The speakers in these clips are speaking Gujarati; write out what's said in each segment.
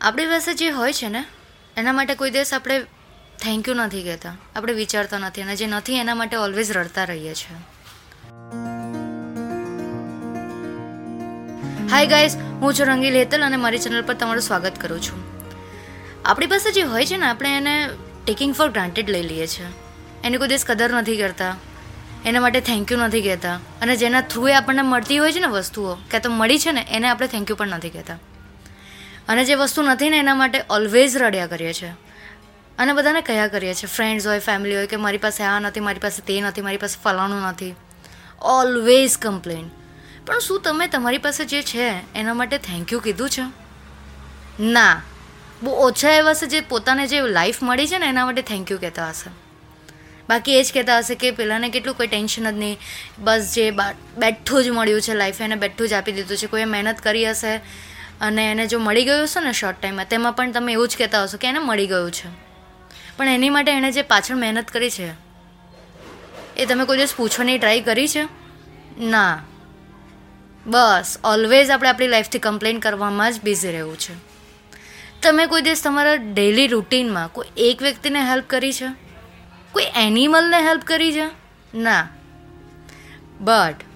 આપણી પાસે જે હોય છે ને, એના માટે કોઈ દિવસ આપણે થેન્ક યુ નથી કહેતા. આપણે વિચારતા નથી અને જે નથી એના માટે ઓલવેઝ રડતા રહીએ છીએ. હાય ગાઈઝ હું છું રંગીલ હેતલ અને મારી ચેનલ પર તમારું સ્વાગત કરું છું. આપણી પાસે જે હોય છે ને, આપણે એને ટેકિંગ ફોર ગ્રાન્ટેડ લઈ લઈએ છીએ. એની કોઈ દિવસ કદર નથી કરતા. એના માટે થેન્ક યુ નથી કહેતા. અને જેના થ્રુએ આપણને મળતી હોય છે ને વસ્તુઓ, ક્યાં તો મળી છે ને, એને આપણે થેન્ક યુ પણ નથી કહેતા. અને જે વસ્તુ નથી ને એના માટે ઓલવેઝ રડ્યા કરીએ છીએ. અને બધાને કયા કરીએ છીએ ફ્રેન્ડ્સ હોય ફેમિલી હોય કે મારી પાસે આ નથી, મારી પાસે તે નથી, મારી પાસે ફલાણું નથી. ઓલવેઝ કમ્પ્લેન પણ શું તમે તમારી પાસે જે છે, એના માટે થેન્ક યુ કીધું છે? ના. બહુ ઓછા એવા છે જે પોતાને જે લાઈફ મળી છે ને એના માટે થેન્ક યુ કહેતા હશે. બાકી એ જ કહેતા હશે કે પેલાને કેટલું કોઈ ટેન્શન જ નહીં. બસ જે બેઠું જ મળ્યું છે લાઈફે એને બેઠું જ આપી દીધું છે. કોઈએ મહેનત કરી હશે અને એને જો મળી ગયું હશે ને શોર્ટ ટાઈમમાં તેમાં પણ તમે એવું જ કહેતા હશો કે એને મળી ગયું છે. પણ એની માટે એણે જે પાછળ મહેનત કરી છે, એ તમે કોઈ દિવસ પૂછવાની ટ્રાય કરી છે? ના. બસ ઓલવેઝ આપણે આપણી લાઈફથી કમ્પ્લેન કરવામાં જ બિઝી રહેવું છે. તમે કોઈ દિવસ તમારા ડેઇલી રૂટીનમાં કોઈ એક વ્યક્તિને હેલ્પ કરી છે? કોઈ એનિમલને હેલ્પ કરી છે? ના. બટ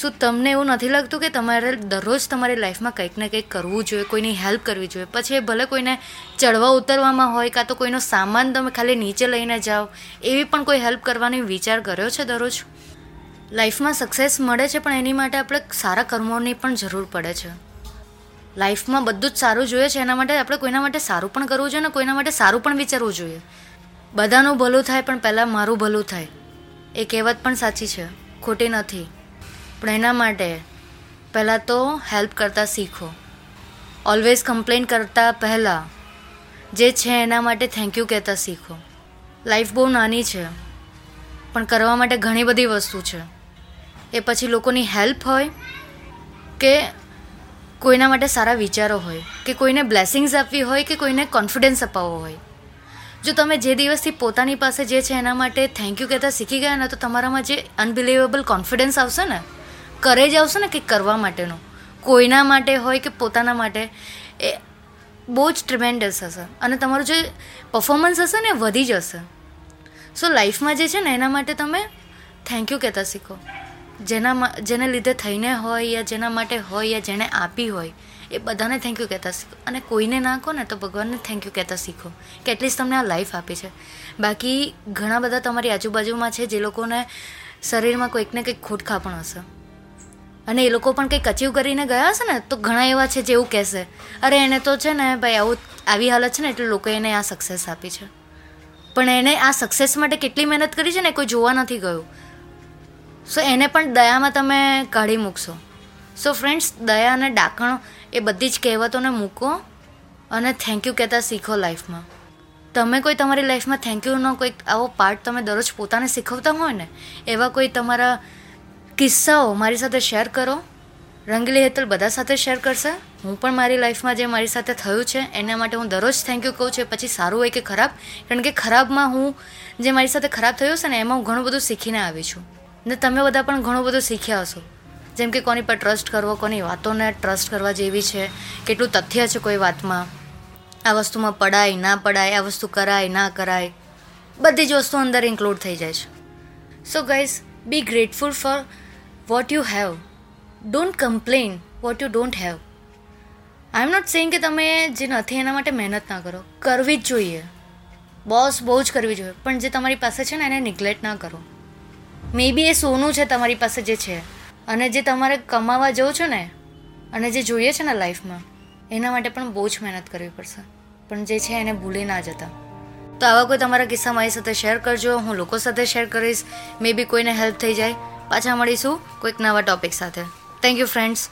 શું તમને એવું નથી લાગતું કે તમારે દરરોજ તમારી લાઈફમાં કંઈક ને કંઈક કરવું જોઈએ, કોઈની હેલ્પ કરવી જોઈએ? પછી ભલે કોઈને ચડવા ઉતરવામાં હોય કાં તો કોઈનો સામાન તમે ખાલી નીચે લઈને જાઓ, એવી પણ કોઈ હેલ્પ કરવાની વિચાર કર્યો છે દરરોજ? લાઈફમાં સક્સેસ મળે છે, પણ એની માટે આપણે સારા કર્મોની પણ જરૂર પડે છે. લાઈફમાં બધું જ સારું જોઈએ છે, એના માટે આપણે કોઈના માટે સારું પણ કરવું જોઈએ ને કોઈના માટે સારું પણ વિચારવું જોઈએ. બધાનું ભલું થાય, પણ પહેલાં મારું ભલું થાય. એ કહેવત પણ સાચી છે. ખોટી નથી. પણ એના માટે પહેલાં તો હેલ્પ કરતાં શીખો. ઓલવેઝ કમ્પ્લેન કરતાં પહેલાં જે છે એના માટે થેન્ક યુ કહેતા શીખો. લાઈફ બહુ નાની છે, પણ કરવા માટે ઘણી બધી વસ્તુ છે. એ પછી લોકોની હેલ્પ હોય કે કોઈના માટે સારા વિચારો હોય, કે કોઈને બ્લેસિંગ્સ આપવી હોય, કે કોઈને કોન્ફિડન્સ અપાવવો હોય. જો તમે જે દિવસથી પોતાની પાસે જે છે એના માટે થેન્ક યુ કહેતા શીખી ગયા ને, તો તમારામાં જે અનબિલીવેબલ કોન્ફિડન્સ આવશે ને કરેજ આવશે ને કંઈક કરવા માટેનું? કોઈના માટે હોય કે પોતાના માટે? એ બહુ જ ટ્રિમેન્ડસ હશે. અને તમારું જે પરફોર્મન્સ હશે ને વધી જશે સો લાઈફમાં જે છે ને, એના માટે તમે થેન્ક યુ કહેતા શીખો. જેના જેને લીધે થઈને હોય યા જેના માટે હોય યા જેણે આપી હોય, એ બધાને થેન્ક યુ કહેતા શીખો. અને કોઈને ના કહો ને, તો ભગવાનને થેન્ક યુ કહેતા શીખો કે એટલીસ્ટ તમને આ લાઈફ આપી છે. બાકી ઘણા બધા તમારી આજુબાજુમાં છે જે લોકોને શરીરમાં કોઈકને કંઈક ખોટખા પણ હશે. અને એ લોકો પણ કંઈક અચીવ કરીને ગયા હશે ને, તો ઘણા એવા છે જે એવું કહેશે. અરે એને તો છે ને ભાઈ આવું આવી હાલત છે ને, એટલે લોકો એને આ સક્સેસ આપી છે. પણ એને આ સક્સેસ માટે કેટલી મહેનત કરી છે ને કોઈ જોવા નથી ગયું. સો એને પણ દયામાં તમે કાઢી મૂકશો. સો ફ્રેન્ડ્સ દયા અને ડાકણ એ બધી જ કહેવતોને મૂકો અને થેન્ક યુ કહેતા શીખો લાઈફમાં તમે કોઈ તમારી લાઈફમાં થેન્ક યુનો કોઈક આવો પાર્ટ તમે દરરોજ પોતાને શીખવતા હોય ને, એવા કોઈ તમારા કિસ્સાઓ મારી સાથે શેર કરો. રંગીલી હેતલ બધા સાથે શેર કરશે. હું પણ મારી લાઈફમાં જે મારી સાથે થયું છે, એના માટે હું દરરોજ થેન્ક યુ કહું છું. પછી સારું હોય કે ખરાબ? કારણ કે ખરાબમાં હું જે મારી સાથે ખરાબ થયું છે ને, એમાં હું ઘણું બધું શીખીને આવી છું. ને તમે બધા પણ ઘણું બધું શીખ્યા હશો. જેમ કે કોની પર ટ્રસ્ટ કરવો, કોની વાતોને ટ્રસ્ટ કરવા જેવી છે. કેટલું તથ્ય છે કોઈ વાતમાં? આ વસ્તુમાં પડાય, ના પડાય, આ વસ્તુ કરાય, ના કરાય. બધી જ વસ્તુ અંદર ઇન્ક્લુડ થઈ જાય છે. So guys be grateful for what you have don't complain what you don't have I am not saying કે તમે જે નથી એના માટે મહેનત ના કરો. કરવી જ જોઈએ. બોસ બહુ જ કરવી જોઈએ. પણ જે તમારી પાસે છે ને એને નિગ્લેક્ટ ના કરો. મે બી એ સોનું છે તમારી પાસે જે છે. અને જે તમારે કમાવા જવું છે ને, અને જે જોઈએ છે ને લાઈફમાં, એના માટે પણ બહુ જ મહેનત કરવી પડશે. પણ જે છે એને ભૂલી ના જતા. તો આવા કોઈ તમારા કિસ્સા મારી સાથે શેર કરજો. હું લોકો સાથે શેર કરીશ. મે બી કોઈને હેલ્પ થઈ જાય. પાછા મળીશું કોઈક નવા ટોપિક સાથે. Thank you friends